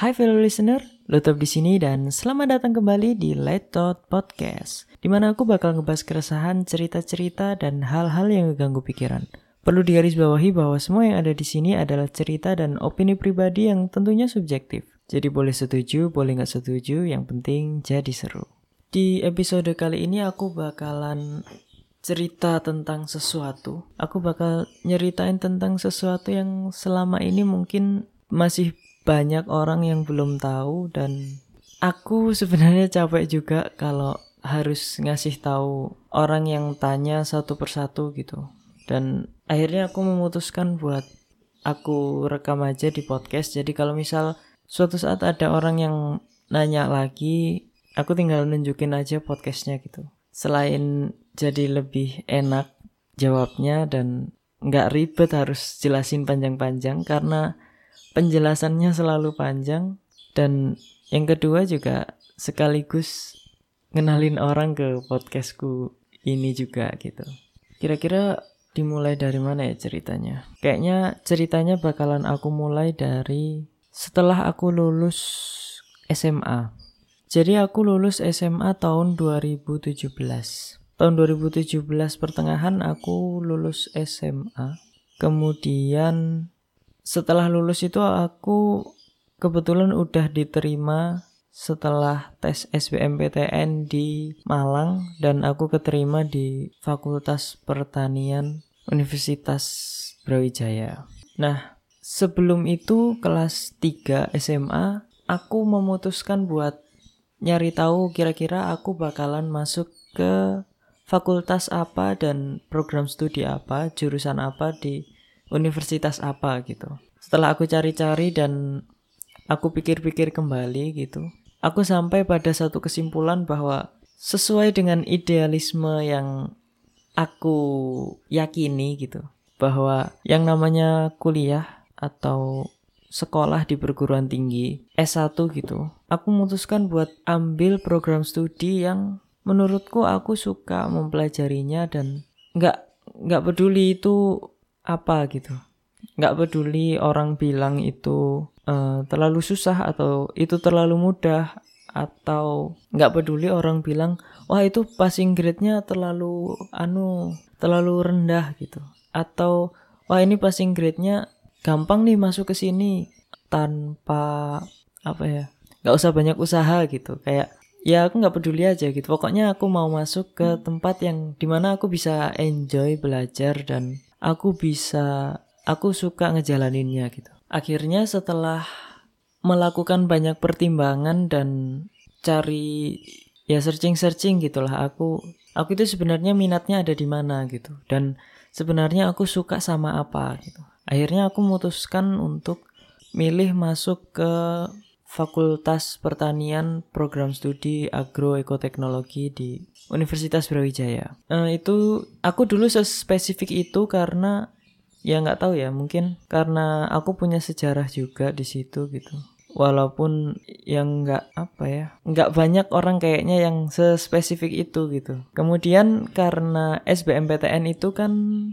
Hai fellow listener, lo tetap di sini dan selamat datang kembali di Late Thought Podcast, di mana aku bakal ngebahas keresahan, cerita-cerita, dan hal-hal yang ngeganggu pikiran. Perlu digarisbawahi bahwa semua yang ada di sini adalah cerita dan opini pribadi yang tentunya subjektif. Jadi boleh setuju, boleh nggak setuju, yang penting jadi seru. Di episode kali ini aku bakalan cerita tentang sesuatu. Aku bakal nyeritain tentang sesuatu yang selama ini mungkin masih banyak orang yang belum tahu dan aku sebenarnya capek juga kalau harus ngasih tahu orang yang tanya satu persatu gitu. Dan akhirnya aku memutuskan buat aku rekam aja di podcast. Jadi kalau misal suatu saat ada orang yang nanya lagi, aku tinggal nunjukin aja podcastnya gitu. Selain jadi lebih enak jawabnya dan nggak ribet harus jelasin panjang-panjang karena penjelasannya selalu panjang dan yang kedua juga sekaligus ngenalin orang ke podcastku ini juga gitu. Kira-kira dimulai dari mana ya ceritanya? Kayaknya ceritanya bakalan aku mulai dari setelah aku lulus SMA. Jadi aku lulus SMA tahun 2017. Tahun 2017 pertengahan aku lulus SMA. Kemudian setelah lulus itu aku kebetulan udah diterima setelah tes SBMPTN di Malang dan aku keterima di Fakultas Pertanian Universitas Brawijaya. Nah, sebelum itu kelas 3 SMA aku memutuskan buat nyari tahu kira-kira aku bakalan masuk ke fakultas apa dan program studi apa, jurusan apa di universitas apa gitu. Setelah aku cari-cari dan aku pikir-pikir kembali gitu, aku sampai pada satu kesimpulan bahwa sesuai dengan idealisme yang aku yakini gitu, bahwa yang namanya kuliah atau sekolah di perguruan tinggi S1 gitu, aku memutuskan buat ambil program studi yang menurutku aku suka mempelajarinya dan nggak nggak peduli itu apa gitu. Nggak peduli orang bilang itu uh, terlalu susah atau itu terlalu mudah atau nggak peduli orang bilang wah itu passing grade-nya terlalu anu terlalu rendah gitu. Atau wah ini passing grade-nya gampang nih masuk ke sini tanpa apa ya nggak usah banyak usaha gitu. Kayak ya aku nggak peduli aja gitu. Pokoknya aku mau masuk ke tempat yang di mana aku bisa enjoy belajar dan aku bisa aku suka ngejalaninnya gitu. Akhirnya setelah melakukan banyak pertimbangan dan cari ya searching-searching gitulah aku aku itu sebenarnya minatnya ada di mana gitu dan sebenarnya aku suka sama apa gitu. Akhirnya aku memutuskan untuk milih masuk ke Fakultas Pertanian Program Studi Agroekoteknologi di Universitas Brawijaya. Uh, itu aku dulu spesifik itu karena ya nggak tahu ya mungkin karena aku punya sejarah juga di situ gitu walaupun yang nggak apa ya nggak banyak orang kayaknya yang sespesifik itu gitu. Kemudian karena SBMPTN itu kan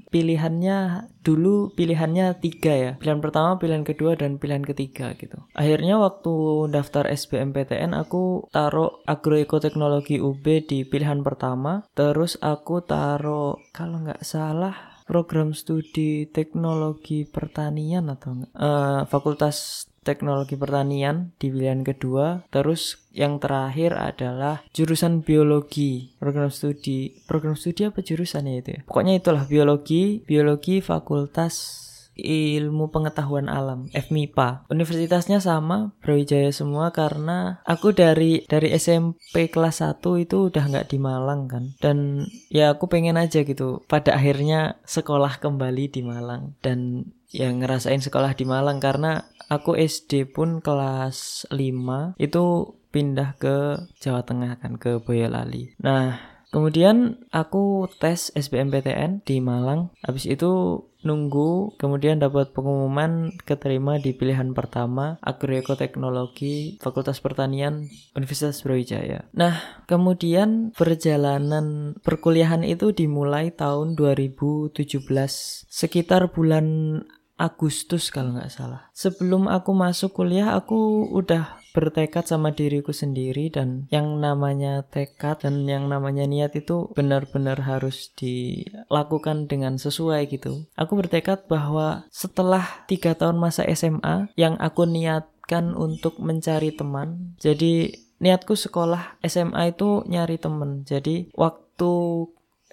pilihannya dulu pilihannya tiga ya. Pilihan pertama pilihan kedua dan pilihan ketiga gitu. Akhirnya waktu daftar SBMPTN aku taruh agroekoteknologi UB di pilihan pertama. Terus aku taruh kalau nggak salah program studi teknologi pertanian atau enggak? Uh, fakultas teknologi pertanian di pilihan kedua. Terus yang terakhir adalah jurusan biologi. Program studi, program studi apa jurusannya itu ya? Pokoknya itulah biologi, biologi fakultas ilmu pengetahuan alam FMIPA universitasnya sama Brawijaya semua karena aku dari dari SMP kelas 1 itu udah nggak di Malang kan dan ya aku pengen aja gitu pada akhirnya sekolah kembali di Malang dan yang ngerasain sekolah di Malang karena aku SD pun kelas 5 itu pindah ke Jawa Tengah kan ke Boyolali. Nah, kemudian aku tes SBMPTN di Malang. Habis itu nunggu kemudian dapat pengumuman keterima di pilihan pertama agroekoteknologi Fakultas Pertanian Universitas Brawijaya. Nah, kemudian perjalanan perkuliahan itu dimulai tahun 2017 sekitar bulan Agustus kalau nggak salah. Sebelum aku masuk kuliah, aku udah bertekad sama diriku sendiri dan yang namanya tekad dan yang namanya niat itu benar-benar harus dilakukan dengan sesuai gitu. Aku bertekad bahwa setelah tiga tahun masa SMA yang aku niatkan untuk mencari teman, jadi niatku sekolah SMA itu nyari teman. Jadi waktu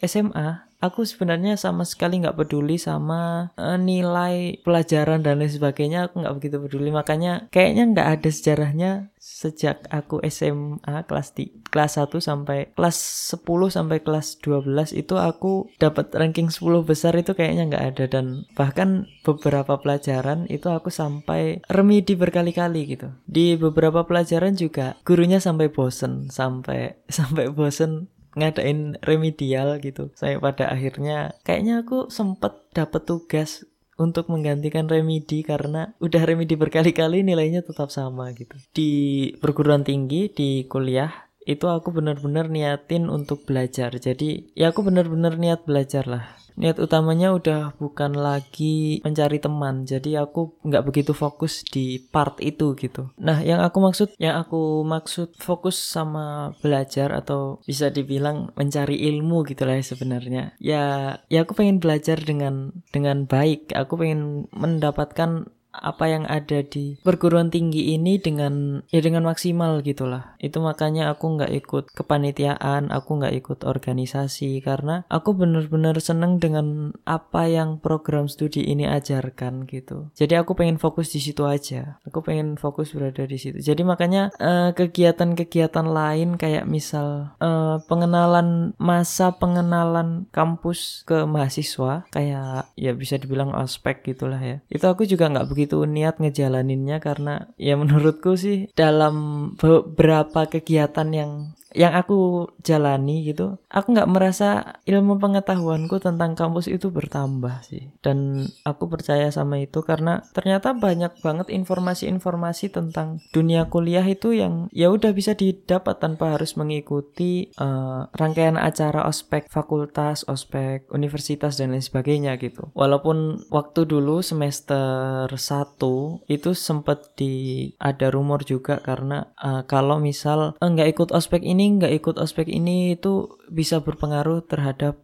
SMA aku sebenarnya sama sekali nggak peduli sama uh, nilai pelajaran dan lain sebagainya. Aku nggak begitu peduli. Makanya kayaknya nggak ada sejarahnya sejak aku SMA kelas di kelas 1 sampai kelas 10 sampai kelas 12 itu aku dapat ranking 10 besar itu kayaknya nggak ada. Dan bahkan beberapa pelajaran itu aku sampai remedi berkali-kali gitu. Di beberapa pelajaran juga gurunya sampai bosen sampai sampai bosen ngadain remedial gitu. Saya pada akhirnya kayaknya aku sempet dapet tugas untuk menggantikan remedi karena udah remedi berkali-kali nilainya tetap sama gitu. Di perguruan tinggi, di kuliah itu aku benar-benar niatin untuk belajar. Jadi ya aku benar-benar niat belajar lah niat utamanya udah bukan lagi mencari teman jadi aku nggak begitu fokus di part itu gitu. Nah yang aku maksud yang aku maksud fokus sama belajar atau bisa dibilang mencari ilmu gitulah ya sebenarnya. Ya ya aku pengen belajar dengan dengan baik. Aku pengen mendapatkan apa yang ada di perguruan tinggi ini dengan ya dengan maksimal gitulah. Itu makanya aku nggak ikut kepanitiaan aku nggak ikut organisasi karena aku bener-bener seneng dengan apa yang program studi ini ajarkan gitu. Jadi aku pengen fokus di situ aja. Aku pengen fokus berada di situ. Jadi makanya eh, kegiatan-kegiatan lain kayak misal uh, pengenalan masa pengenalan kampus ke mahasiswa kayak ya bisa dibilang aspek gitulah ya. Itu aku juga nggak begitu begitu niat ngejalaninnya karena ya menurutku sih dalam beberapa kegiatan yang yang aku jalani gitu, aku nggak merasa ilmu pengetahuanku tentang kampus itu bertambah sih. Dan aku percaya sama itu karena ternyata banyak banget informasi-informasi tentang dunia kuliah itu yang ya udah bisa didapat tanpa harus mengikuti uh, rangkaian acara ospek fakultas, ospek universitas dan lain sebagainya gitu. Walaupun waktu dulu semester 1 itu sempat di ada rumor juga karena uh, kalau misal nggak uh, ikut ospek ini ini nggak ikut ospek ini itu bisa berpengaruh terhadap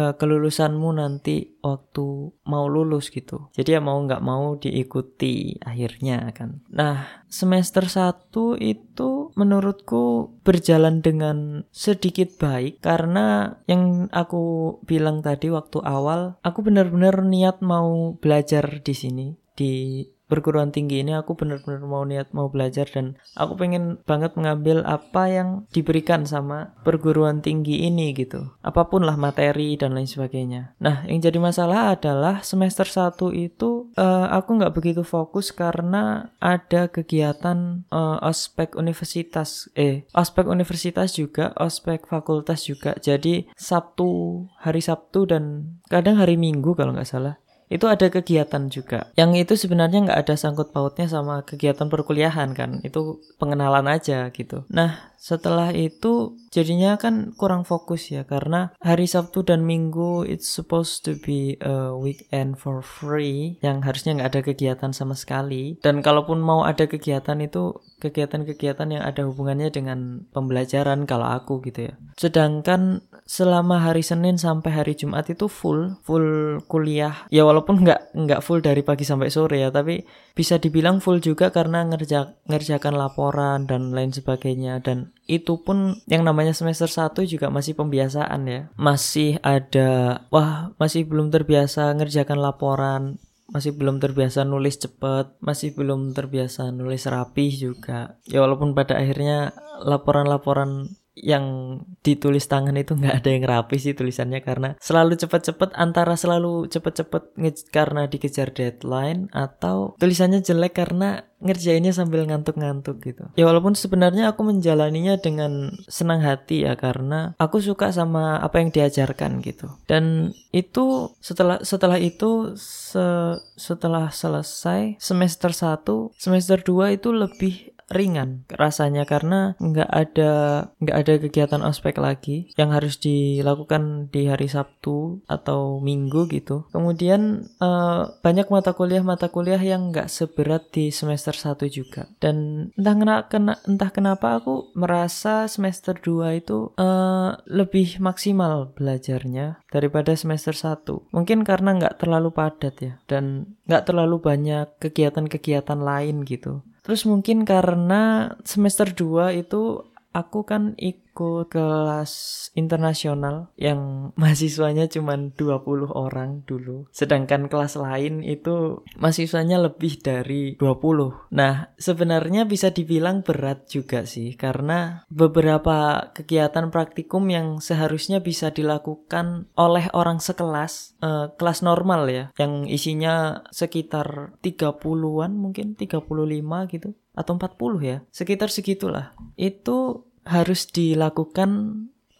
uh, kelulusanmu nanti waktu mau lulus gitu. Jadi ya mau nggak mau diikuti akhirnya kan. Nah semester 1 itu menurutku berjalan dengan sedikit baik karena yang aku bilang tadi waktu awal aku benar-benar niat mau belajar di sini di perguruan tinggi ini aku benar-benar mau niat mau belajar dan aku pengen banget mengambil apa yang diberikan sama perguruan tinggi ini gitu. Apa pun lah materi dan lain sebagainya. Nah, yang jadi masalah adalah semester 1 itu uh, aku nggak begitu fokus karena ada kegiatan uh, ospek universitas eh ospek universitas juga, ospek fakultas juga. Jadi Sabtu, hari Sabtu dan kadang hari Minggu kalau nggak salah itu ada kegiatan juga. Yang itu sebenarnya nggak ada sangkut pautnya sama kegiatan perkuliahan kan. Itu pengenalan aja gitu. Nah, setelah itu jadinya kan kurang fokus ya karena hari Sabtu dan Minggu it's supposed to be a weekend for free yang harusnya nggak ada kegiatan sama sekali. Dan kalaupun mau ada kegiatan itu kegiatan-kegiatan yang ada hubungannya dengan pembelajaran kalau aku gitu ya. Sedangkan selama hari Senin sampai hari Jumat itu full, full kuliah. Ya walaupun nggak nggak full dari pagi sampai sore ya, tapi bisa dibilang full juga karena ngerja ngerjakan laporan dan lain sebagainya. Dan itu pun yang namanya semester 1 juga masih pembiasaan ya. Masih ada, wah masih belum terbiasa ngerjakan laporan masih belum terbiasa nulis cepet, masih belum terbiasa nulis rapi juga. Ya walaupun pada akhirnya laporan-laporan yang ditulis tangan itu nggak ada yang rapi sih tulisannya karena selalu cepet-cepet antara selalu cepet-cepet karena dikejar deadline atau tulisannya jelek karena ngerjainnya sambil ngantuk-ngantuk gitu. Ya walaupun sebenarnya aku menjalaninya dengan senang hati ya karena aku suka sama apa yang diajarkan gitu. Dan itu setelah setelah itu se, setelah selesai semester 1, semester 2 itu lebih ringan rasanya karena nggak ada nggak ada kegiatan ospek lagi yang harus dilakukan di hari Sabtu atau Minggu gitu. Kemudian uh, banyak mata kuliah mata kuliah yang nggak seberat di semester 1 juga. Dan entah kena, entah kenapa aku merasa semester 2 itu uh, lebih maksimal belajarnya daripada semester 1. Mungkin karena nggak terlalu padat ya dan nggak terlalu banyak kegiatan-kegiatan lain gitu. Terus mungkin karena semester 2 itu aku kan ikut kelas internasional yang mahasiswanya cuma 20 orang dulu. Sedangkan kelas lain itu mahasiswanya lebih dari 20. Nah, sebenarnya bisa dibilang berat juga sih karena beberapa kegiatan praktikum yang seharusnya bisa dilakukan oleh orang sekelas, eh, kelas normal ya, yang isinya sekitar 30-an mungkin 35 gitu atau 40 ya, sekitar segitulah. Itu harus dilakukan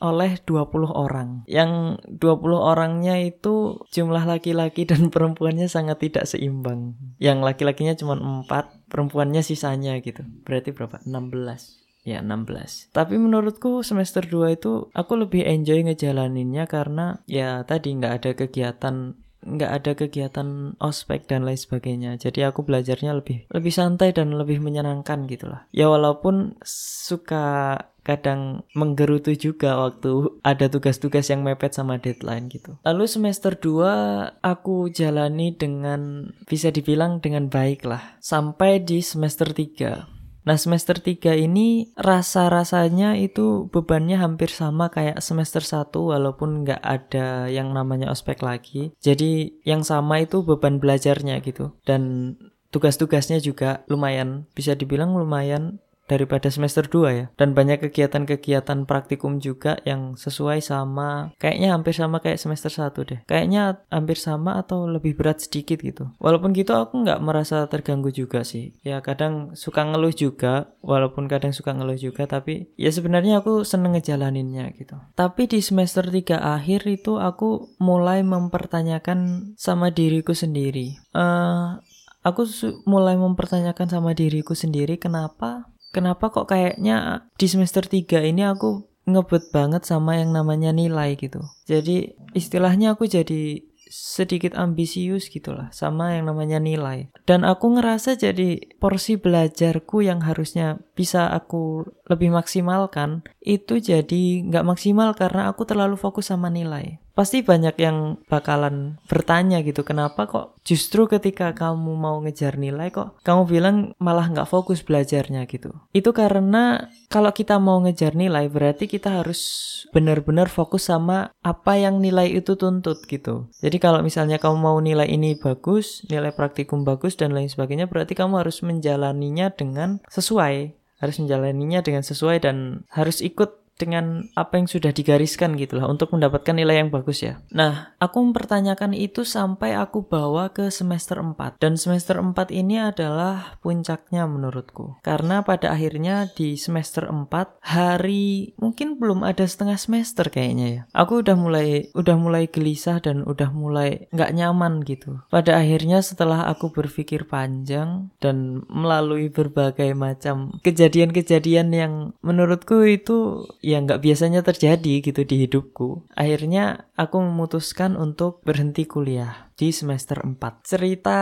oleh 20 orang. Yang 20 orangnya itu jumlah laki-laki dan perempuannya sangat tidak seimbang. Yang laki-lakinya cuma 4, perempuannya sisanya gitu. Berarti berapa? 16. Ya 16 Tapi menurutku semester 2 itu Aku lebih enjoy ngejalaninnya Karena ya tadi nggak ada kegiatan nggak ada kegiatan ospek dan lain sebagainya. Jadi aku belajarnya lebih lebih santai dan lebih menyenangkan gitulah ya walaupun suka kadang menggerutu juga waktu ada tugas-tugas yang mepet sama deadline gitu. Lalu semester 2 aku jalani dengan bisa dibilang dengan baik lah. Sampai di semester 3 Nah semester 3 ini rasa-rasanya itu bebannya hampir sama kayak semester 1 walaupun nggak ada yang namanya ospek lagi. Jadi yang sama itu beban belajarnya gitu. Dan tugas-tugasnya juga lumayan bisa dibilang lumayan daripada semester 2 ya. Dan banyak kegiatan-kegiatan praktikum juga yang sesuai sama kayaknya hampir sama kayak semester 1 deh. Kayaknya hampir sama atau lebih berat sedikit gitu. Walaupun gitu aku nggak merasa terganggu juga sih. Ya kadang suka ngeluh juga, walaupun kadang suka ngeluh juga tapi ya sebenarnya aku seneng ngejalaninnya gitu. Tapi di semester 3 akhir itu aku mulai mempertanyakan sama diriku sendiri. Uh, aku mulai mempertanyakan sama diriku sendiri kenapa kenapa kok kayaknya di semester 3 ini aku ngebet banget sama yang namanya nilai gitu. Jadi istilahnya aku jadi sedikit ambisius gitulah sama yang namanya nilai. Dan aku ngerasa jadi porsi belajarku yang harusnya bisa aku lebih maksimalkan itu jadi nggak maksimal karena aku terlalu fokus sama nilai. Pasti banyak yang bakalan bertanya gitu kenapa kok justru ketika kamu mau ngejar nilai kok kamu bilang malah nggak fokus belajarnya gitu. Itu karena kalau kita mau ngejar nilai berarti kita harus benar-benar fokus sama apa yang nilai itu tuntut gitu. Jadi kalau misalnya kamu mau nilai ini bagus nilai praktikum bagus dan lain sebagainya berarti kamu harus menjalaninya dengan sesuai harus menjalaninya dengan sesuai dan harus ikut dengan apa yang sudah digariskan gitu lah untuk mendapatkan nilai yang bagus ya. Nah, aku mempertanyakan itu sampai aku bawa ke semester 4 dan semester 4 ini adalah puncaknya menurutku. Karena pada akhirnya di semester 4 hari mungkin belum ada setengah semester kayaknya ya. Aku udah mulai udah mulai gelisah dan udah mulai nggak nyaman gitu. Pada akhirnya setelah aku berpikir panjang dan melalui berbagai macam kejadian-kejadian yang menurutku itu yang nggak biasanya terjadi gitu di hidupku. Akhirnya aku memutuskan untuk berhenti kuliah di semester 4. Cerita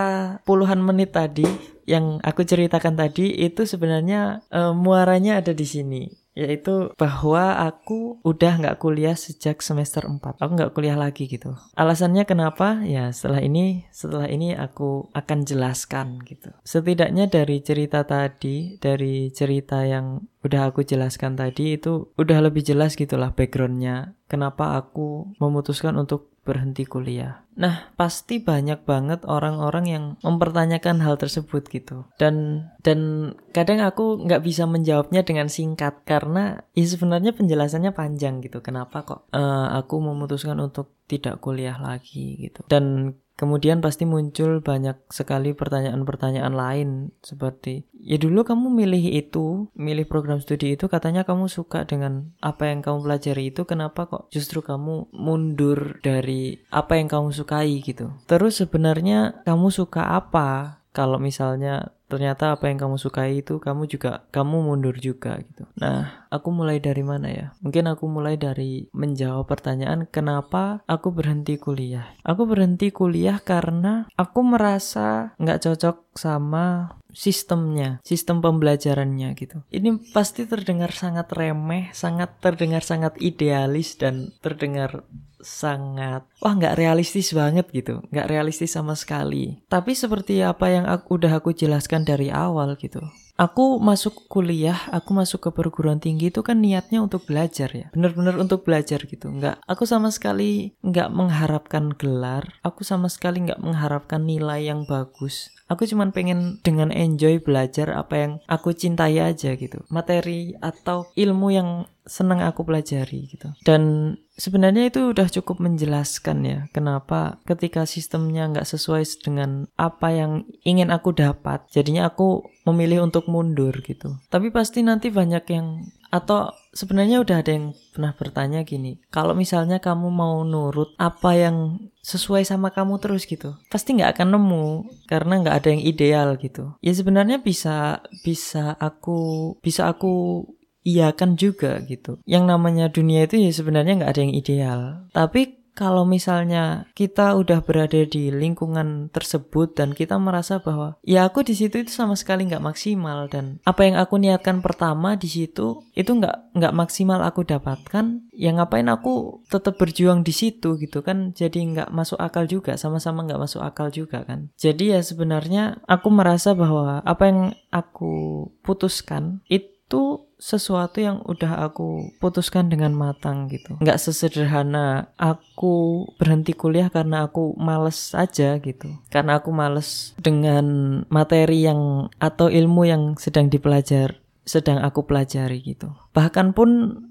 puluhan menit tadi yang aku ceritakan tadi itu sebenarnya e, muaranya ada di sini yaitu bahwa aku udah nggak kuliah sejak semester 4 aku nggak kuliah lagi gitu. Alasannya kenapa? Ya setelah ini setelah ini aku akan jelaskan gitu. Setidaknya dari cerita tadi dari cerita yang udah aku jelaskan tadi itu udah lebih jelas gitulah backgroundnya. Kenapa aku memutuskan untuk berhenti kuliah. Nah, pasti banyak banget orang-orang yang mempertanyakan hal tersebut gitu. Dan dan kadang aku nggak bisa menjawabnya dengan singkat karena ya sebenarnya penjelasannya panjang gitu. Kenapa kok uh, aku memutuskan untuk tidak kuliah lagi gitu. Dan Kemudian pasti muncul banyak sekali pertanyaan-pertanyaan lain seperti ya dulu kamu milih itu, milih program studi itu katanya kamu suka dengan apa yang kamu pelajari itu kenapa kok justru kamu mundur dari apa yang kamu sukai gitu. Terus sebenarnya kamu suka apa? Kalau misalnya ternyata apa yang kamu sukai itu kamu juga kamu mundur juga gitu. Nah, aku mulai dari mana ya? Mungkin aku mulai dari menjawab pertanyaan kenapa aku berhenti kuliah. Aku berhenti kuliah karena aku merasa nggak cocok sama sistemnya, sistem pembelajarannya gitu. Ini pasti terdengar sangat remeh, sangat terdengar sangat idealis dan terdengar sangat wah nggak realistis banget gitu nggak realistis sama sekali tapi seperti apa yang aku udah aku jelaskan dari awal gitu aku masuk kuliah, aku masuk ke perguruan tinggi itu kan niatnya untuk belajar ya. Bener-bener untuk belajar gitu. Nggak, aku sama sekali nggak mengharapkan gelar. Aku sama sekali nggak mengharapkan nilai yang bagus. Aku cuma pengen dengan enjoy belajar apa yang aku cintai aja gitu. Materi atau ilmu yang senang aku pelajari gitu. Dan sebenarnya itu udah cukup menjelaskan ya kenapa ketika sistemnya nggak sesuai dengan apa yang ingin aku dapat. Jadinya aku memilih untuk mundur gitu. Tapi pasti nanti banyak yang atau sebenarnya udah ada yang pernah bertanya gini, kalau misalnya kamu mau nurut apa yang sesuai sama kamu terus gitu, pasti nggak akan nemu karena nggak ada yang ideal gitu. Ya sebenarnya bisa bisa aku bisa aku iya kan juga gitu. Yang namanya dunia itu ya sebenarnya nggak ada yang ideal. Tapi kalau misalnya kita udah berada di lingkungan tersebut dan kita merasa bahwa ya aku di situ itu sama sekali nggak maksimal dan apa yang aku niatkan pertama di situ itu nggak nggak maksimal aku dapatkan ya ngapain aku tetap berjuang di situ gitu kan. Jadi nggak masuk akal juga sama-sama nggak masuk akal juga kan. Jadi ya sebenarnya aku merasa bahwa apa yang aku putuskan itu sesuatu yang udah aku putuskan dengan matang gitu. Nggak sesederhana aku berhenti kuliah karena aku males aja gitu. Karena aku males dengan materi yang atau ilmu yang sedang dipelajar sedang aku pelajari gitu. Bahkan pun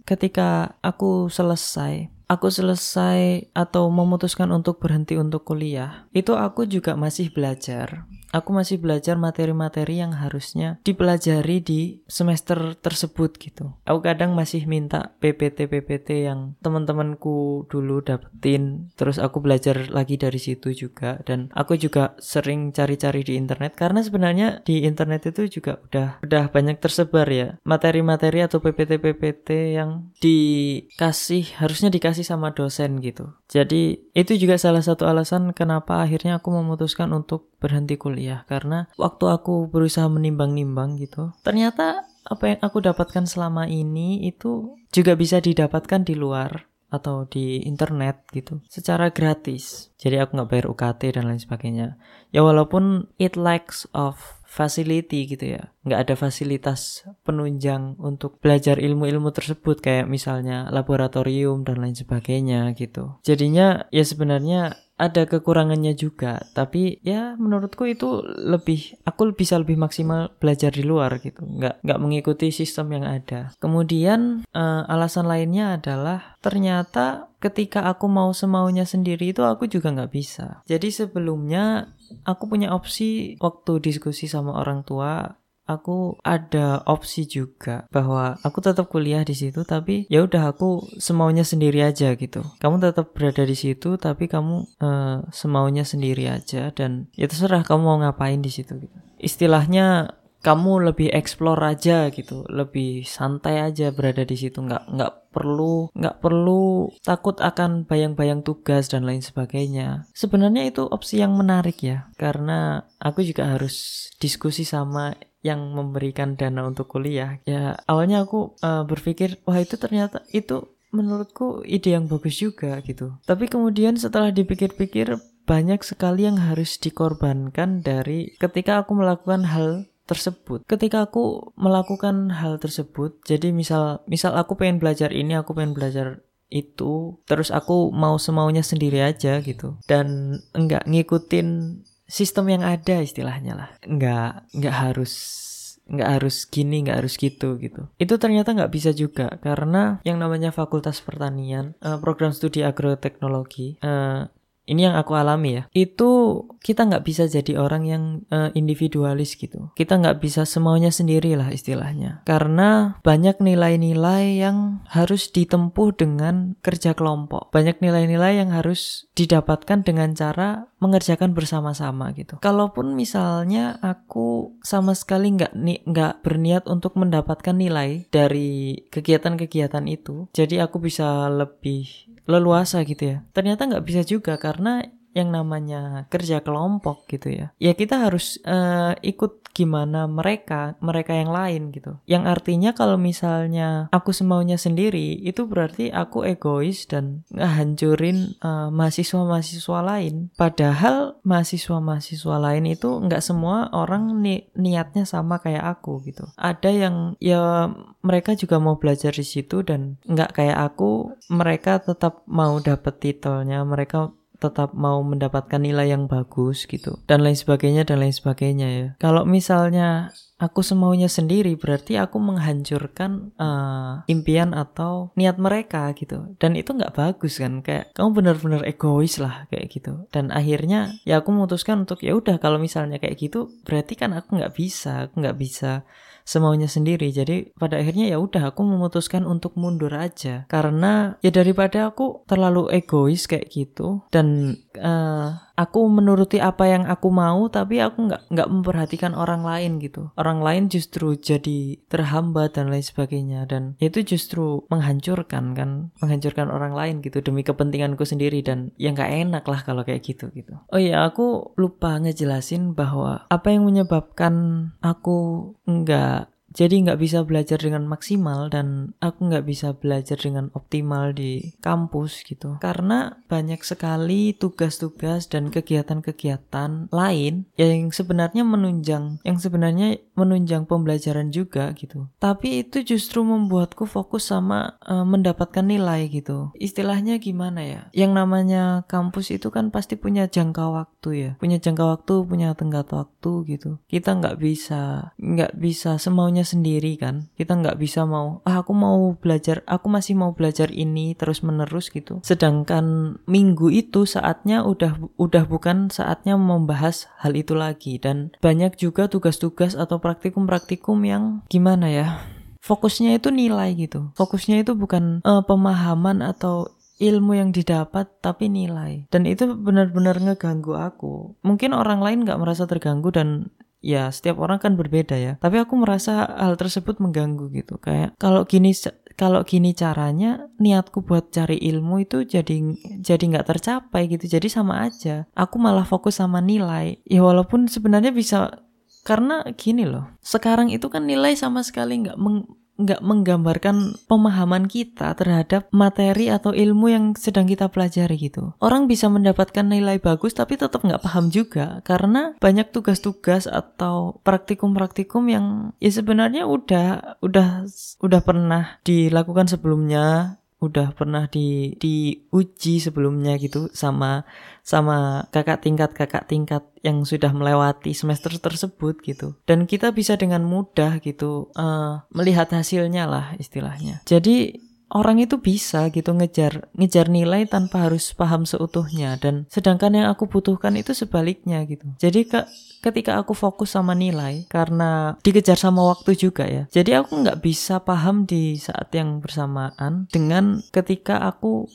ketika aku selesai aku selesai atau memutuskan untuk berhenti untuk kuliah, itu aku juga masih belajar. Aku masih belajar materi-materi yang harusnya dipelajari di semester tersebut gitu. Aku kadang masih minta PPT-PPT yang teman-temanku dulu dapetin, terus aku belajar lagi dari situ juga. Dan aku juga sering cari-cari di internet karena sebenarnya di internet itu juga udah udah banyak tersebar ya materi-materi atau PPT-PPT yang dikasih harusnya dikasih sama dosen gitu. Jadi itu juga salah satu alasan kenapa akhirnya aku memutuskan untuk berhenti kuliah karena waktu aku berusaha menimbang-nimbang gitu, ternyata apa yang aku dapatkan selama ini itu juga bisa didapatkan di luar atau di internet gitu secara gratis jadi aku nggak bayar UKT dan lain sebagainya ya walaupun it lacks of facility gitu ya. Nggak ada fasilitas penunjang untuk belajar ilmu-ilmu tersebut kayak misalnya laboratorium dan lain sebagainya gitu. Jadinya ya sebenarnya ada kekurangannya juga. Tapi ya menurutku itu lebih aku bisa lebih maksimal belajar di luar gitu. Nggak nggak mengikuti sistem yang ada. Kemudian uh, alasan lainnya adalah ternyata ketika aku mau semaunya sendiri itu aku juga nggak bisa. Jadi sebelumnya aku punya opsi waktu diskusi sama orang tua aku ada opsi juga bahwa aku tetap kuliah di situ tapi ya udah aku semaunya sendiri aja gitu. Kamu tetap berada di situ tapi kamu uh, semaunya sendiri aja dan ya terserah kamu mau ngapain di situ gitu. Istilahnya kamu lebih explore aja gitu, lebih santai aja berada di situ, nggak nggak perlu nggak perlu takut akan bayang-bayang tugas dan lain sebagainya. Sebenarnya itu opsi yang menarik ya, karena aku juga harus diskusi sama yang memberikan dana untuk kuliah. Ya awalnya aku uh, berpikir wah itu ternyata itu menurutku ide yang bagus juga gitu. Tapi kemudian setelah dipikir-pikir banyak sekali yang harus dikorbankan dari ketika aku melakukan hal tersebut. Ketika aku melakukan hal tersebut, jadi misal misal aku pengen belajar ini, aku pengen belajar itu, terus aku mau semaunya sendiri aja gitu, dan enggak ngikutin sistem yang ada istilahnya lah, enggak enggak harus nggak harus gini, nggak harus gitu gitu. Itu ternyata nggak bisa juga karena yang namanya Fakultas Pertanian, uh, program studi agroteknologi, uh, ini yang aku alami ya itu kita nggak bisa jadi orang yang uh, individualis gitu. Kita nggak bisa semaunya sendiri lah istilahnya. Karena banyak nilai-nilai yang harus ditempuh dengan kerja kelompok. Banyak nilai-nilai yang harus didapatkan dengan cara mengerjakan bersama-sama gitu. Kalaupun misalnya aku sama sekali nggak nggak berniat untuk mendapatkan nilai dari kegiatan-kegiatan itu, jadi aku bisa lebih leluasa gitu ya. Ternyata nggak bisa juga karena yang namanya kerja kelompok gitu ya. Ya kita harus uh, ikut gimana mereka, mereka yang lain gitu. Yang artinya kalau misalnya aku semaunya sendiri, itu berarti aku egois dan ngehancurin uh, mahasiswa-mahasiswa lain. Padahal mahasiswa-mahasiswa lain itu nggak semua orang ni niatnya sama kayak aku gitu. Ada yang ya mereka juga mau belajar di situ dan nggak kayak aku, mereka tetap mau dapet titelnya, mereka tetap mau mendapatkan nilai yang bagus gitu. Dan lain sebagainya dan lain sebagainya ya. Kalau misalnya aku semaunya sendiri berarti aku menghancurkan uh, impian atau niat mereka gitu. Dan itu nggak bagus kan? Kayak kamu benar-benar egois lah kayak gitu. Dan akhirnya ya aku memutuskan untuk ya udah kalau misalnya kayak gitu berarti kan aku nggak bisa. Aku nggak bisa semaunya sendiri. Jadi pada akhirnya ya udah aku memutuskan untuk mundur aja karena ya daripada aku terlalu egois kayak gitu dan uh, aku menuruti apa yang aku mau tapi aku nggak nggak memperhatikan orang lain gitu. Orang lain justru jadi terhambat dan lain sebagainya dan itu justru menghancurkan kan, menghancurkan orang lain gitu demi kepentinganku sendiri dan ya nggak enak lah kalau kayak gitu gitu. Oh iya aku lupa ngejelasin bahwa apa yang menyebabkan aku nggak jadi nggak bisa belajar dengan maksimal dan aku nggak bisa belajar dengan optimal di kampus gitu. Karena banyak sekali tugas-tugas dan kegiatan-kegiatan lain yang sebenarnya menunjang yang sebenarnya menunjang pembelajaran juga gitu. Tapi itu justru membuatku fokus sama uh, mendapatkan nilai gitu. Istilahnya gimana ya? Yang namanya kampus itu kan pasti punya jangka waktu ya. Punya jangka waktu punya tenggat waktu gitu. Kita nggak bisa nggak bisa semaunya sendiri kan. Kita nggak bisa mau ah aku mau belajar aku masih mau belajar ini terus menerus gitu. Sedangkan minggu itu saatnya udah udah bukan saatnya membahas hal itu lagi. Dan banyak juga tugas-tugas atau praktikum-praktikum yang gimana ya fokusnya itu nilai gitu. Fokusnya itu bukan uh, pemahaman atau ilmu yang didapat tapi nilai. Dan itu benar-benar ngeganggu aku. Mungkin orang lain nggak merasa terganggu dan ya setiap orang kan berbeda ya. Tapi aku merasa hal tersebut mengganggu gitu. Kayak kalau gini kalau gini caranya niatku buat cari ilmu itu jadi jadi nggak tercapai gitu. Jadi sama aja. Aku malah fokus sama nilai. Ya walaupun sebenarnya bisa karena gini loh. Sekarang itu kan nilai sama sekali nggak nggak menggambarkan pemahaman kita terhadap materi atau ilmu yang sedang kita pelajari gitu. Orang bisa mendapatkan nilai bagus tapi tetap nggak paham juga karena banyak tugas-tugas atau praktikum-praktikum yang ya sebenarnya udah udah udah pernah dilakukan sebelumnya udah pernah di diuji sebelumnya gitu sama sama kakak tingkat kakak tingkat yang sudah melewati semester tersebut gitu. Dan kita bisa dengan mudah gitu uh, melihat hasilnya lah istilahnya. Jadi orang itu bisa gitu ngejar ngejar nilai tanpa harus paham seutuhnya. Dan sedangkan yang aku butuhkan itu sebaliknya gitu. Jadi ke, ketika aku fokus sama nilai karena dikejar sama waktu juga ya jadi aku nggak bisa paham di saat yang bersamaan dengan ketika aku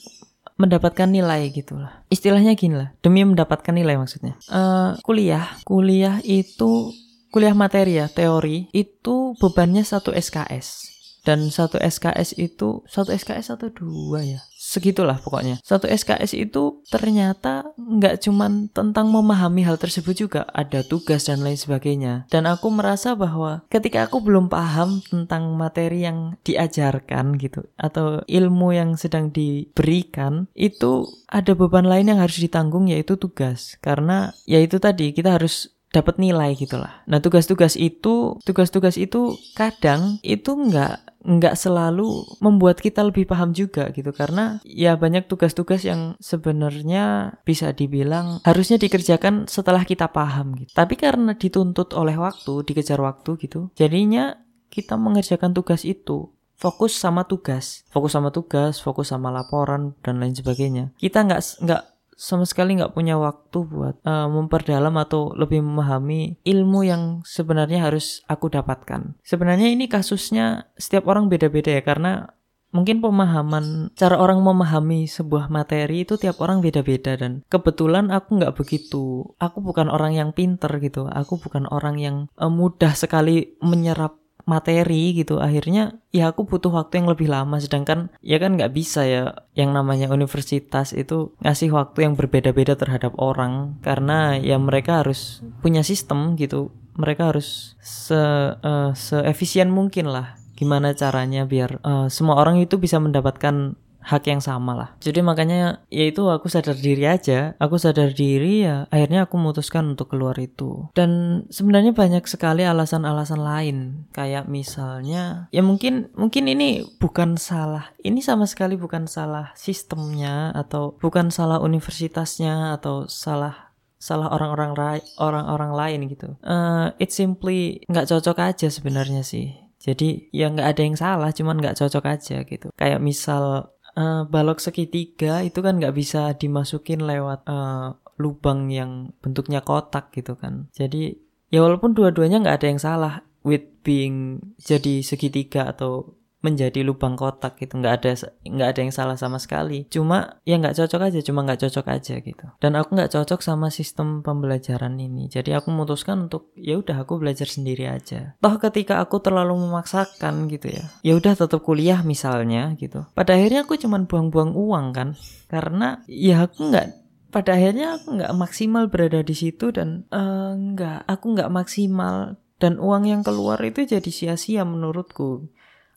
mendapatkan nilai gitu lah. Istilahnya gini lah demi mendapatkan nilai maksudnya. Uh, kuliah kuliah itu kuliah materi ya teori itu bebannya satu SKS dan satu SKS itu satu SKS atau dua ya? Segitulah pokoknya. Satu SKS itu ternyata nggak cuman tentang memahami hal tersebut juga ada tugas dan lain sebagainya. Dan aku merasa bahwa ketika aku belum paham tentang materi yang diajarkan gitu atau ilmu yang sedang diberikan itu ada beban lain yang harus ditanggung yaitu tugas. Karena yaitu tadi kita harus dapat nilai gitulah. Nah tugas-tugas itu, tugas-tugas itu kadang itu nggak nggak selalu membuat kita lebih paham juga gitu karena ya banyak tugas-tugas yang sebenarnya bisa dibilang harusnya dikerjakan setelah kita paham gitu. Tapi karena dituntut oleh waktu, dikejar waktu gitu, jadinya kita mengerjakan tugas itu fokus sama tugas, fokus sama tugas, fokus sama laporan dan lain sebagainya. Kita nggak nggak sama sekali nggak punya waktu buat uh, memperdalam atau lebih memahami ilmu yang sebenarnya harus aku dapatkan. Sebenarnya ini kasusnya setiap orang beda-beda ya karena mungkin pemahaman cara orang memahami sebuah materi itu tiap orang beda-beda dan kebetulan aku nggak begitu aku bukan orang yang pinter gitu aku bukan orang yang uh, mudah sekali menyerap materi gitu. Akhirnya ya aku butuh waktu yang lebih lama. Sedangkan ya kan nggak bisa ya yang namanya universitas itu ngasih waktu yang berbeda-beda terhadap orang. Karena ya mereka harus punya sistem gitu. Mereka harus se uh, seefisien mungkin lah. Gimana caranya biar uh, semua orang itu bisa mendapatkan hak yang sama lah. Jadi makanya ya itu aku sadar diri aja. Aku sadar diri ya akhirnya aku memutuskan untuk keluar itu. Dan sebenarnya banyak sekali alasan-alasan lain. Kayak misalnya ya mungkin mungkin ini bukan salah. Ini sama sekali bukan salah sistemnya atau bukan salah universitasnya atau salah salah orang-orang orang-orang lain gitu. Uh, it simply nggak cocok aja sebenarnya sih. Jadi ya nggak ada yang salah, cuman nggak cocok aja gitu. Kayak misal uh, balok segitiga itu kan nggak bisa dimasukin lewat uh, lubang yang bentuknya kotak gitu kan. Jadi ya walaupun dua-duanya nggak ada yang salah with being jadi segitiga atau menjadi lubang kotak gitu. Nggak ada nggak ada yang salah sama sekali. Cuma ya nggak cocok aja cuma nggak cocok aja gitu. Dan aku nggak cocok sama sistem pembelajaran ini. Jadi aku memutuskan untuk ya udah aku belajar sendiri aja. Toh ketika aku terlalu memaksakan gitu ya ya udah tetap kuliah misalnya gitu. Pada akhirnya aku cuma buang-buang uang kan. Karena ya aku nggak pada akhirnya aku nggak maksimal berada di situ dan uh, aku nggak maksimal. Dan uang yang keluar itu jadi sia-sia menurutku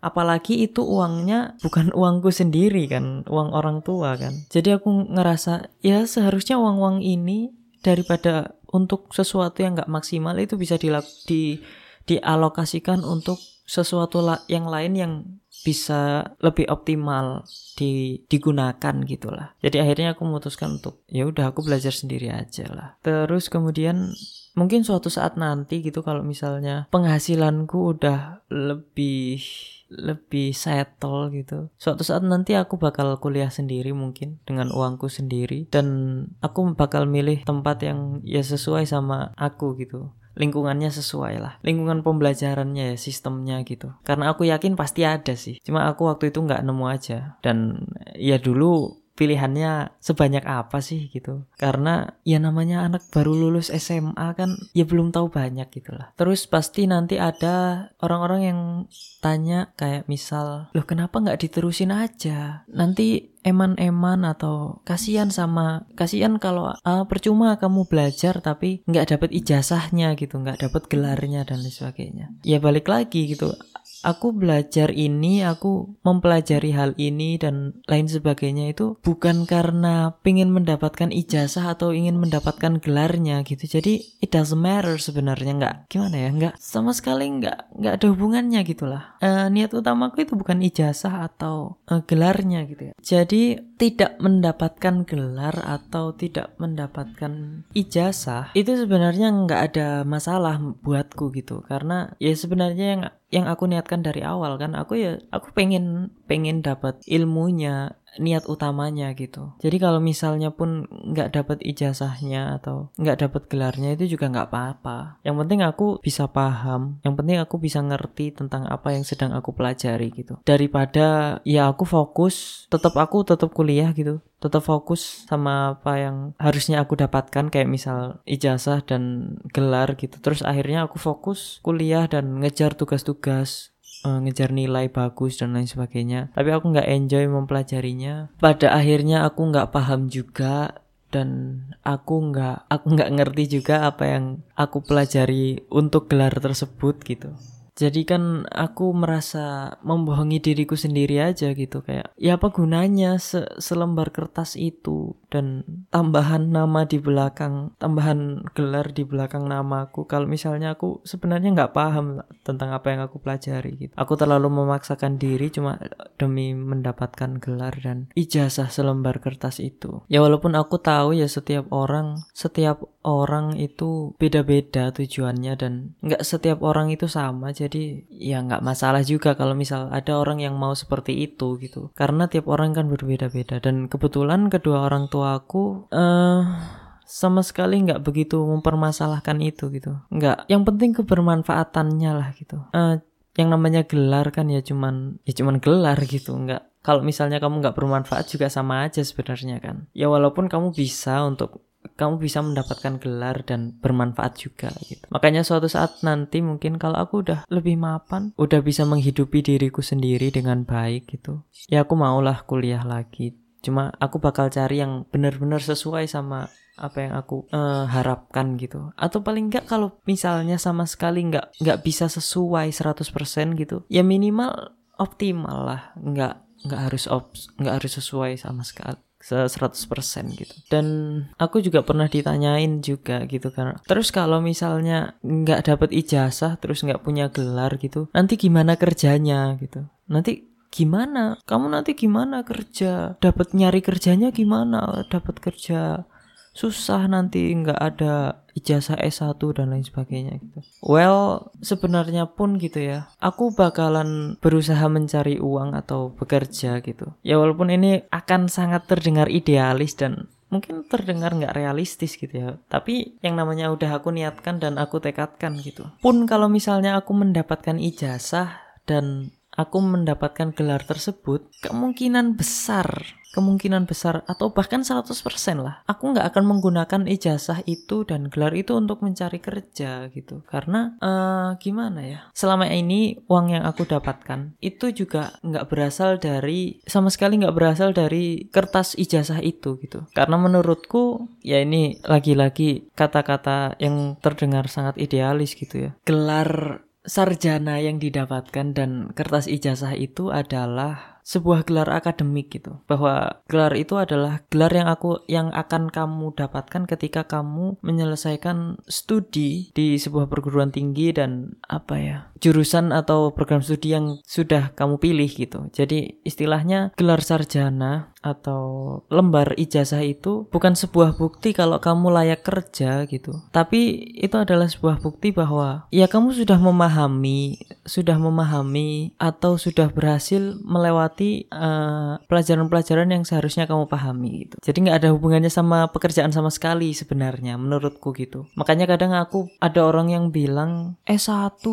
apalagi itu uangnya bukan uangku sendiri kan uang orang tua kan jadi aku ngerasa ya seharusnya uang-uang ini daripada untuk sesuatu yang nggak maksimal itu bisa di, di dialokasikan untuk sesuatu la yang lain yang bisa lebih optimal di digunakan gitulah. Jadi akhirnya aku memutuskan untuk ya udah aku belajar sendiri aja lah. Terus kemudian mungkin suatu saat nanti gitu kalau misalnya penghasilanku udah lebih lebih settle gitu. Suatu saat nanti aku bakal kuliah sendiri mungkin dengan uangku sendiri. Dan aku bakal milih tempat yang ya sesuai sama aku gitu. Lingkungannya sesuai lah. Lingkungan pembelajarannya ya sistemnya gitu. Karena aku yakin pasti ada sih. Cuma aku waktu itu nggak nemu aja. Dan ya dulu pilihannya sebanyak apa sih gitu. Karena ya namanya anak baru lulus SMA kan ya belum tahu banyak gitu lah terus pasti nanti ada orang-orang yang tanya kayak misal loh kenapa nggak diterusin aja? Nanti eman-eman atau kasihan sama kasihan kalau uh, percuma kamu belajar tapi nggak dapat ijazahnya gitu nggak dapat gelarnya dan lain sebagainya. Ya balik lagi gitu aku belajar ini, aku mempelajari hal ini dan lain sebagainya itu bukan karena ingin mendapatkan ijazah atau ingin mendapatkan gelarnya gitu. Jadi it doesn't matter sebenarnya nggak gimana ya nggak sama sekali nggak nggak ada hubungannya gitulah. Uh, niat utamaku itu bukan ijazah atau uh, gelarnya gitu ya. Jadi tidak mendapatkan gelar atau tidak mendapatkan ijazah itu sebenarnya nggak ada masalah buatku gitu karena ya sebenarnya yang yang aku niatkan dari awal kan aku ya aku pengen pengen dapat ilmunya niat utamanya gitu. Jadi kalau misalnya pun nggak dapat ijazahnya atau nggak dapat gelarnya itu juga nggak apa-apa. Yang penting aku bisa paham, yang penting aku bisa ngerti tentang apa yang sedang aku pelajari gitu. Daripada ya aku fokus, tetap aku tetap kuliah gitu tetap fokus sama apa yang harusnya aku dapatkan kayak misal ijazah dan gelar gitu terus akhirnya aku fokus kuliah dan ngejar tugas-tugas uh, ngejar nilai bagus dan lain sebagainya. Tapi aku nggak enjoy mempelajarinya. Pada akhirnya aku nggak paham juga dan aku nggak aku nggak ngerti juga apa yang aku pelajari untuk gelar tersebut gitu jadi kan aku merasa membohongi diriku sendiri aja gitu kayak ya apa gunanya se selembar kertas itu dan tambahan nama di belakang tambahan gelar di belakang namaku? Kalau misalnya aku sebenarnya nggak paham tentang apa yang aku pelajari gitu. Aku terlalu memaksakan diri cuma demi mendapatkan gelar dan ijazah selembar kertas itu. Ya walaupun aku tahu ya setiap orang setiap orang itu beda-beda tujuannya dan nggak setiap orang itu sama jadi ya nggak masalah juga kalau misal ada orang yang mau seperti itu gitu. Karena tiap orang kan berbeda-beda. Dan kebetulan kedua orang tua aku uh, sama sekali nggak begitu mempermasalahkan itu gitu. Nggak yang penting kebermanfaatannya lah gitu. Uh, yang namanya gelar kan ya cuman ya cuman gelar gitu. Nggak kalau misalnya kamu nggak bermanfaat juga sama aja sebenarnya kan. Ya walaupun kamu bisa untuk kamu bisa mendapatkan gelar dan bermanfaat juga gitu. Makanya suatu saat nanti mungkin kalau aku udah lebih mapan udah bisa menghidupi diriku sendiri dengan baik gitu. Ya aku maulah kuliah lagi. Cuma aku bakal cari yang benar-benar sesuai sama apa yang aku uh, harapkan gitu. Atau paling enggak kalau misalnya sama sekali nggak nggak bisa sesuai 100% gitu ya minimal optimal lah. Nggak nggak harus op nggak harus sesuai sama sekali 100% gitu. Dan aku juga pernah ditanyain juga gitu kan. Terus kalau misalnya nggak dapet ijazah terus nggak punya gelar gitu nanti gimana kerjanya gitu? Nanti gimana? Kamu nanti gimana kerja? Dapat nyari kerjanya gimana? Dapat kerja susah nanti nggak ada ijazah S1 dan lain sebagainya gitu. Well, sebenarnya pun gitu ya. Aku bakalan berusaha mencari uang atau bekerja gitu. Ya walaupun ini akan sangat terdengar idealis dan mungkin terdengar nggak realistis gitu ya. Tapi yang namanya udah aku niatkan dan aku tekadkan gitu. Pun kalau misalnya aku mendapatkan ijazah dan aku mendapatkan gelar tersebut, kemungkinan besar kemungkinan besar atau bahkan 100% lah aku nggak akan menggunakan ijazah itu dan gelar itu untuk mencari kerja gitu. Karena uh, gimana ya selama ini uang yang aku dapatkan itu juga nggak berasal dari sama sekali nggak berasal dari kertas ijazah itu gitu. Karena menurutku ya ini lagi-lagi kata-kata yang terdengar sangat idealis gitu ya. Gelar sarjana yang didapatkan dan kertas ijazah itu adalah sebuah gelar akademik gitu bahwa gelar itu adalah gelar yang aku yang akan kamu dapatkan ketika kamu menyelesaikan studi di sebuah perguruan tinggi dan apa ya jurusan atau program studi yang sudah kamu pilih gitu jadi istilahnya gelar sarjana atau lembar ijazah itu bukan sebuah bukti kalau kamu layak kerja gitu. Tapi itu adalah sebuah bukti bahwa ya kamu sudah memahami, sudah memahami atau sudah berhasil melewati pelajaran eh, pelajaran-pelajaran yang seharusnya kamu pahami gitu. Jadi nggak ada hubungannya sama pekerjaan sama sekali sebenarnya menurutku gitu. Makanya kadang aku ada orang yang bilang S1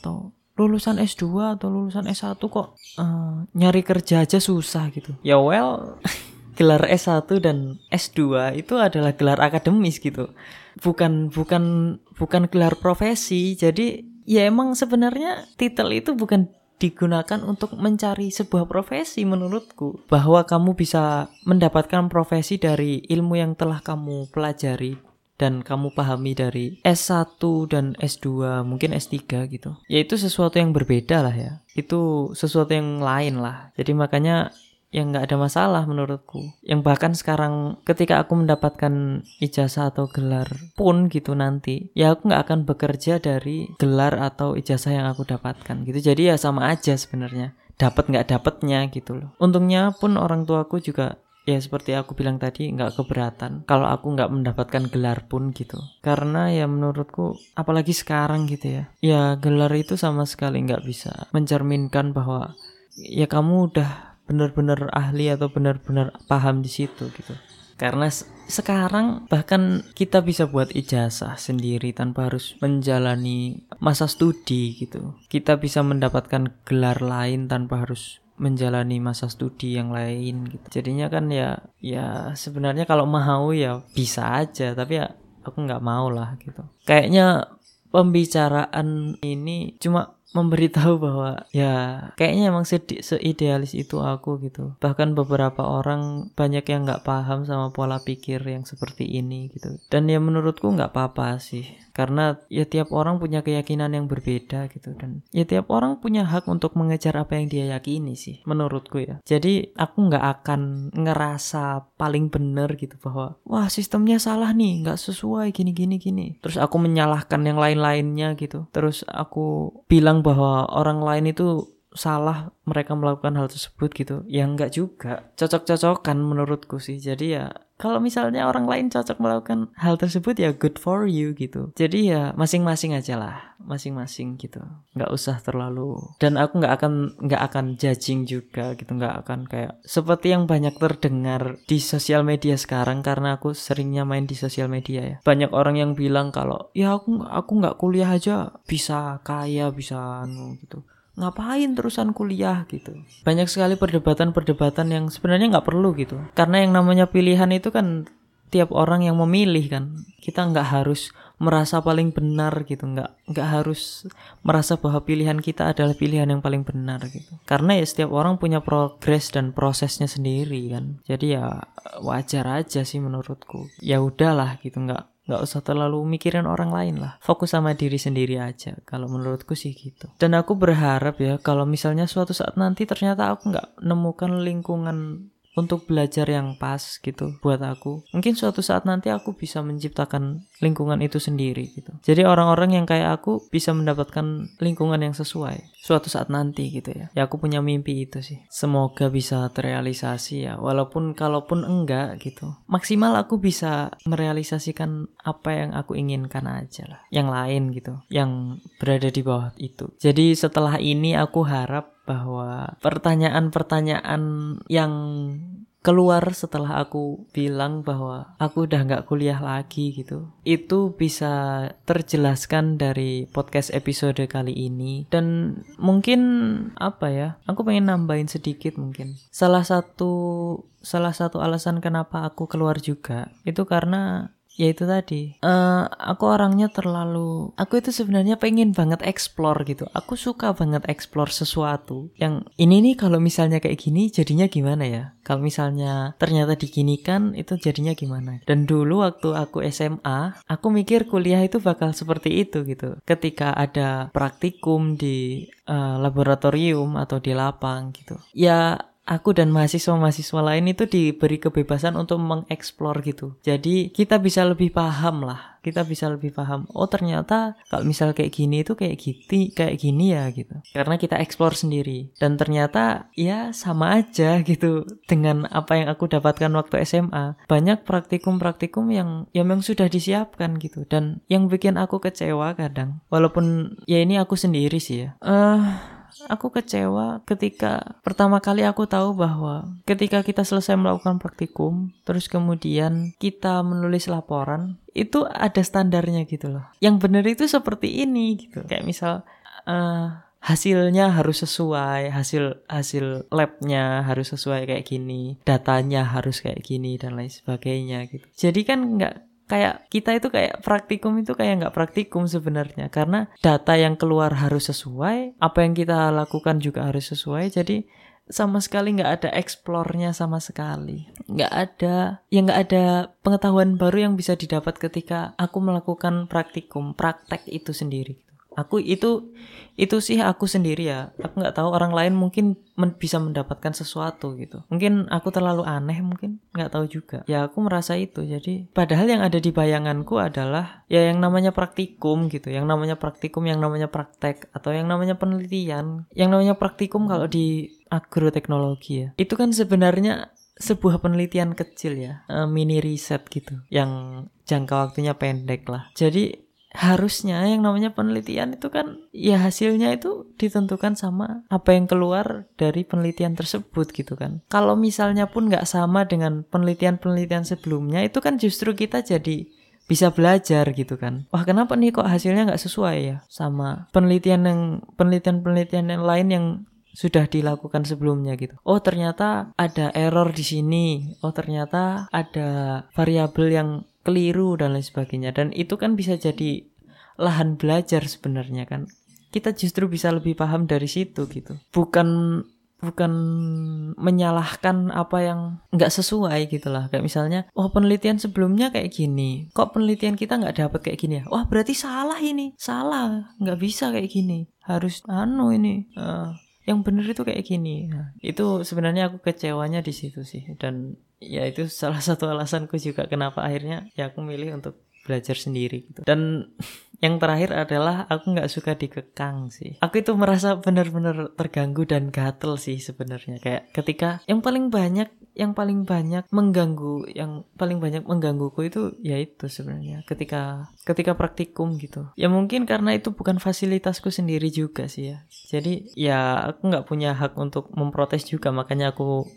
atau lulusan S2 atau lulusan S1 kok uh, nyari kerja aja susah gitu. Ya well, gelar S1 dan S2 itu adalah gelar akademis gitu. Bukan bukan bukan gelar profesi. Jadi ya emang sebenarnya titel itu bukan digunakan untuk mencari sebuah profesi menurutku bahwa kamu bisa mendapatkan profesi dari ilmu yang telah kamu pelajari dan kamu pahami dari S1 dan S2, mungkin S3 gitu. Ya itu sesuatu yang berbeda lah ya. Itu sesuatu yang lain lah. Jadi makanya yang nggak ada masalah menurutku. Yang bahkan sekarang ketika aku mendapatkan ijazah atau gelar pun gitu nanti, ya aku nggak akan bekerja dari gelar atau ijazah yang aku dapatkan gitu. Jadi ya sama aja sebenarnya dapat nggak dapatnya gitu loh. Untungnya pun orang tuaku juga ya seperti aku bilang tadi nggak keberatan kalau aku nggak mendapatkan gelar pun gitu karena ya menurutku apalagi sekarang gitu ya ya gelar itu sama sekali nggak bisa mencerminkan bahwa ya kamu udah benar-benar ahli atau benar-benar paham di situ gitu karena sekarang bahkan kita bisa buat ijazah sendiri tanpa harus menjalani masa studi gitu kita bisa mendapatkan gelar lain tanpa harus menjalani masa studi yang lain gitu. Jadinya kan ya ya sebenarnya kalau mau ya bisa aja tapi ya aku nggak mau lah gitu. Kayaknya pembicaraan ini cuma memberitahu bahwa ya kayaknya emang seidealis itu aku gitu. Bahkan beberapa orang banyak yang nggak paham sama pola pikir yang seperti ini gitu. Dan ya menurutku nggak apa-apa sih. Karena ya tiap orang punya keyakinan yang berbeda gitu. Dan ya tiap orang punya hak untuk mengejar apa yang dia yakini sih menurutku ya. Jadi aku nggak akan ngerasa paling bener gitu bahwa wah sistemnya salah nih nggak sesuai gini gini gini. Terus aku menyalahkan yang lain-lainnya gitu. Terus aku bilang bahwa orang lain itu salah mereka melakukan hal tersebut gitu. Ya nggak juga. Cocok-cocokan menurutku sih. Jadi ya kalau misalnya orang lain cocok melakukan hal tersebut ya good for you gitu. Jadi ya masing-masing aja lah. Masing-masing gitu. Nggak usah terlalu dan aku nggak akan nggak akan judging juga gitu. Nggak akan kayak seperti yang banyak terdengar di sosial media sekarang karena aku seringnya main di sosial media ya. Banyak orang yang bilang kalau ya aku aku nggak kuliah aja. Bisa kaya bisa anu gitu ngapain terusan kuliah? gitu. Banyak sekali perdebatan-perdebatan yang sebenarnya nggak perlu gitu. Karena yang namanya pilihan itu kan tiap orang yang memilih kan. Kita nggak harus merasa paling benar gitu. Nggak nggak harus merasa bahwa pilihan kita adalah pilihan yang paling benar gitu. Karena ya setiap orang punya progres dan prosesnya sendiri kan. Jadi ya wajar aja sih menurutku. Ya udahlah gitu. Nggak nggak usah terlalu mikirin orang lain lah. Fokus sama diri sendiri aja. Kalau menurutku sih gitu. Dan aku berharap ya kalau misalnya suatu saat nanti ternyata aku nggak nemukan lingkungan untuk belajar yang pas gitu buat aku. Mungkin suatu saat nanti aku bisa menciptakan lingkungan itu sendiri gitu. Jadi orang-orang yang kayak aku bisa mendapatkan lingkungan yang sesuai suatu saat nanti gitu ya. Ya aku punya mimpi itu sih. Semoga bisa terrealisasi ya. Walaupun kalaupun enggak gitu. Maksimal aku bisa merealisasikan apa yang aku inginkan aja lah. Yang lain gitu. Yang berada di bawah itu. Jadi setelah ini aku harap bahwa pertanyaan-pertanyaan yang keluar setelah aku bilang bahwa aku udah nggak kuliah lagi gitu. Itu bisa terjelaskan dari podcast episode kali ini. Dan mungkin apa ya aku pengen nambahin sedikit mungkin. Salah satu salah satu alasan kenapa aku keluar juga itu karena ya itu tadi. Uh, aku orangnya terlalu aku itu sebenarnya pengen banget explore gitu. Aku suka banget explore sesuatu yang ini nih kalau misalnya kayak gini jadinya gimana ya? Kalau misalnya ternyata diginikan itu jadinya gimana? Dan dulu waktu aku SMA aku mikir kuliah itu bakal seperti itu gitu. Ketika ada praktikum di uh, laboratorium atau di lapang gitu. Ya aku dan mahasiswa-mahasiswa lain itu diberi kebebasan untuk mengeksplor gitu. Jadi kita bisa lebih paham lah, kita bisa lebih paham. Oh ternyata kalau misal kayak gini itu kayak gitu, kayak gini ya gitu. Karena kita eksplor sendiri dan ternyata ya sama aja gitu dengan apa yang aku dapatkan waktu SMA. Banyak praktikum-praktikum yang yang memang sudah disiapkan gitu dan yang bikin aku kecewa kadang. Walaupun ya ini aku sendiri sih ya. Uh, aku kecewa ketika pertama kali aku tahu bahwa ketika kita selesai melakukan praktikum, terus kemudian kita menulis laporan, itu ada standarnya gitu loh. Yang benar itu seperti ini gitu. Kayak misal uh, hasilnya harus sesuai, hasil hasil labnya harus sesuai kayak gini, datanya harus kayak gini dan lain sebagainya gitu. Jadi kan nggak kayak kita itu kayak praktikum itu kayak nggak praktikum sebenarnya. Karena data yang keluar harus sesuai apa yang kita lakukan juga harus sesuai. Jadi sama sekali nggak ada eksplornya sama sekali. Nggak ada yang nggak ada pengetahuan baru yang bisa didapat ketika aku melakukan praktikum praktek itu sendiri aku itu itu sih aku sendiri ya. Aku nggak tahu orang lain mungkin men bisa mendapatkan sesuatu gitu. Mungkin aku terlalu aneh mungkin nggak tahu juga. Ya aku merasa itu. Jadi padahal yang ada di bayanganku adalah ya yang namanya praktikum gitu. Yang namanya praktikum yang namanya praktek atau yang namanya penelitian. Yang namanya praktikum kalau di agroteknologi ya. Itu kan sebenarnya sebuah penelitian kecil ya. Eh, mini riset gitu. Yang jangka waktunya pendek lah. Jadi harusnya yang namanya penelitian itu kan ya hasilnya itu ditentukan sama apa yang keluar dari penelitian tersebut gitu kan. Kalau misalnya pun nggak sama dengan penelitian-penelitian sebelumnya itu kan justru kita jadi bisa belajar gitu kan. Wah kenapa nih kok hasilnya nggak sesuai ya sama penelitian yang penelitian-penelitian yang lain yang sudah dilakukan sebelumnya gitu. Oh ternyata ada error di sini. Oh ternyata ada variabel yang keliru dan lain sebagainya. Dan itu kan bisa jadi lahan belajar sebenarnya kan. Kita justru bisa lebih paham dari situ gitu. Bukan bukan menyalahkan apa yang nggak sesuai gitu lah. Kayak misalnya wah penelitian sebelumnya kayak gini. Kok penelitian kita nggak dapat kayak gini ya? Wah berarti salah ini. Salah. Nggak bisa kayak gini. Harus anu ini uh, yang bener itu kayak gini. Nah, itu sebenarnya aku kecewanya di situ sih. Dan ya itu salah satu alasanku juga kenapa akhirnya ya aku milih untuk belajar sendiri gitu. Dan yang terakhir adalah aku nggak suka dikekang sih. Aku itu merasa benar-benar terganggu dan gatel sih sebenarnya. Kayak ketika yang paling banyak yang paling banyak mengganggu yang paling banyak menggangguku itu ya itu sebenarnya. Ketika ketika praktikum gitu. Ya mungkin karena itu bukan fasilitasku sendiri juga sih ya. Jadi ya aku nggak punya hak untuk memprotes juga. Makanya aku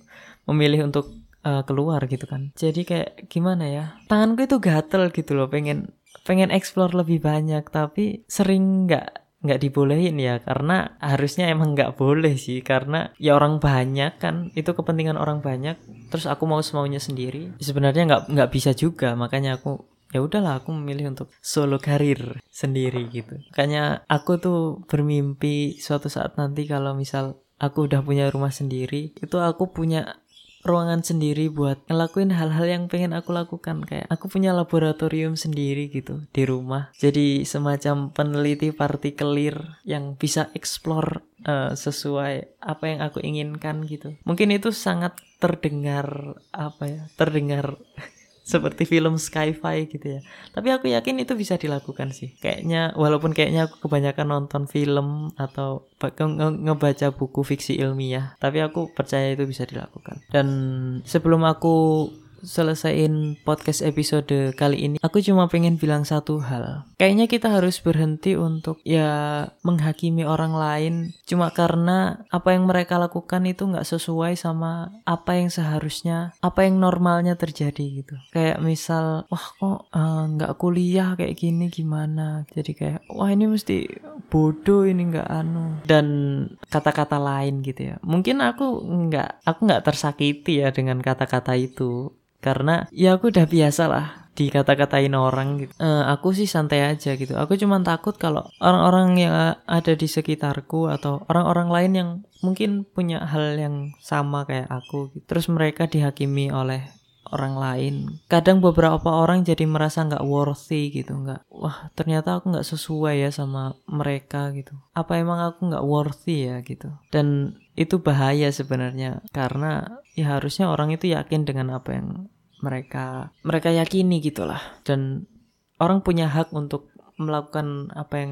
memilih untuk uh, keluar gitu kan. Jadi kayak gimana ya? Tanganku itu gatel gitu loh pengen pengen explore lebih banyak tapi sering nggak nggak dibolehin ya karena harusnya emang nggak boleh sih karena ya orang banyak kan itu kepentingan orang banyak terus aku mau semaunya sendiri sebenarnya nggak nggak bisa juga makanya aku ya udahlah aku memilih untuk solo karir sendiri gitu. Makanya aku tuh bermimpi suatu saat nanti kalau misal aku udah punya rumah sendiri itu aku punya ruangan sendiri buat ngelakuin hal-hal yang pengen aku lakukan. Kayak aku punya laboratorium sendiri gitu di rumah. Jadi semacam peneliti partikelir yang bisa explore uh, sesuai apa yang aku inginkan gitu. Mungkin itu sangat terdengar apa ya terdengar seperti film sci-fi gitu ya. Tapi aku yakin itu bisa dilakukan sih. Kayaknya walaupun kayaknya aku kebanyakan nonton film atau nge ngebaca buku fiksi ilmiah, tapi aku percaya itu bisa dilakukan. Dan sebelum aku selesaiin podcast episode kali ini, aku cuma pengen bilang satu hal. Kayaknya kita harus berhenti untuk ya menghakimi orang lain cuma karena apa yang mereka lakukan itu nggak sesuai sama apa yang seharusnya, apa yang normalnya terjadi gitu. Kayak misal, wah kok eh, nggak uh, kuliah kayak gini gimana? Jadi kayak, wah ini mesti bodoh ini nggak anu dan kata-kata lain gitu ya. Mungkin aku nggak, aku nggak tersakiti ya dengan kata-kata itu karena ya aku udah biasa lah dikata-katain orang gitu. Uh, aku sih santai aja gitu. Aku cuma takut kalau orang-orang yang ada di sekitarku atau orang-orang lain yang mungkin punya hal yang sama kayak aku gitu. Terus mereka dihakimi oleh orang lain. Kadang beberapa orang jadi merasa nggak worthy gitu, nggak. Wah ternyata aku nggak sesuai ya sama mereka gitu. Apa emang aku nggak worthy ya gitu. Dan itu bahaya sebenarnya karena ya harusnya orang itu yakin dengan apa yang mereka mereka yakini gitulah. Dan orang punya hak untuk melakukan apa yang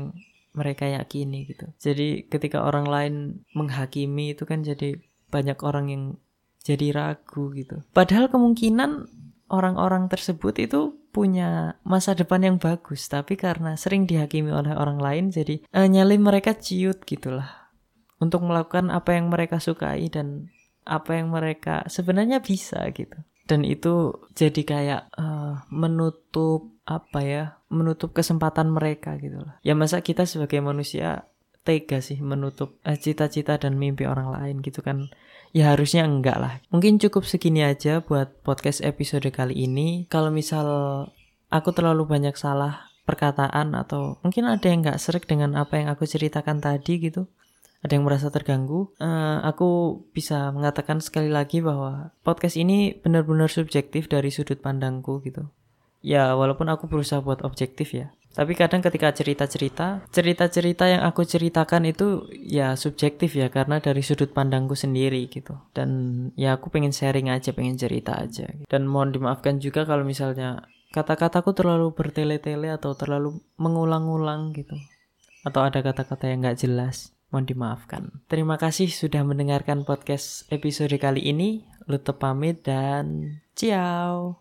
mereka yakini gitu. Jadi ketika orang lain menghakimi itu kan jadi banyak orang yang jadi ragu gitu. Padahal kemungkinan orang-orang tersebut itu punya masa depan yang bagus tapi karena sering dihakimi oleh orang lain jadi uh, nyali mereka ciut gitulah. Untuk melakukan apa yang mereka sukai dan apa yang mereka sebenarnya bisa gitu. Dan itu jadi kayak uh, menutup apa ya menutup kesempatan mereka gitu loh. Ya masa kita sebagai manusia tega sih menutup eh, cita-cita dan mimpi orang lain gitu kan? Ya harusnya enggak lah. Mungkin cukup segini aja buat podcast episode kali ini. Kalau misal aku terlalu banyak salah perkataan atau mungkin ada yang nggak serik dengan apa yang aku ceritakan tadi gitu ada yang merasa terganggu, uh, aku bisa mengatakan sekali lagi bahwa podcast ini benar-benar subjektif dari sudut pandangku gitu. Ya, walaupun aku berusaha buat objektif ya. Tapi kadang ketika cerita-cerita, cerita-cerita yang aku ceritakan itu ya subjektif ya karena dari sudut pandangku sendiri gitu. Dan ya aku pengen sharing aja, pengen cerita aja. Dan mohon dimaafkan juga kalau misalnya kata-kataku terlalu bertele-tele atau terlalu mengulang-ulang gitu. Atau ada kata-kata yang gak jelas. Mohon dimaafkan. Terima kasih sudah mendengarkan podcast episode kali ini. Lutup pamit dan ciao.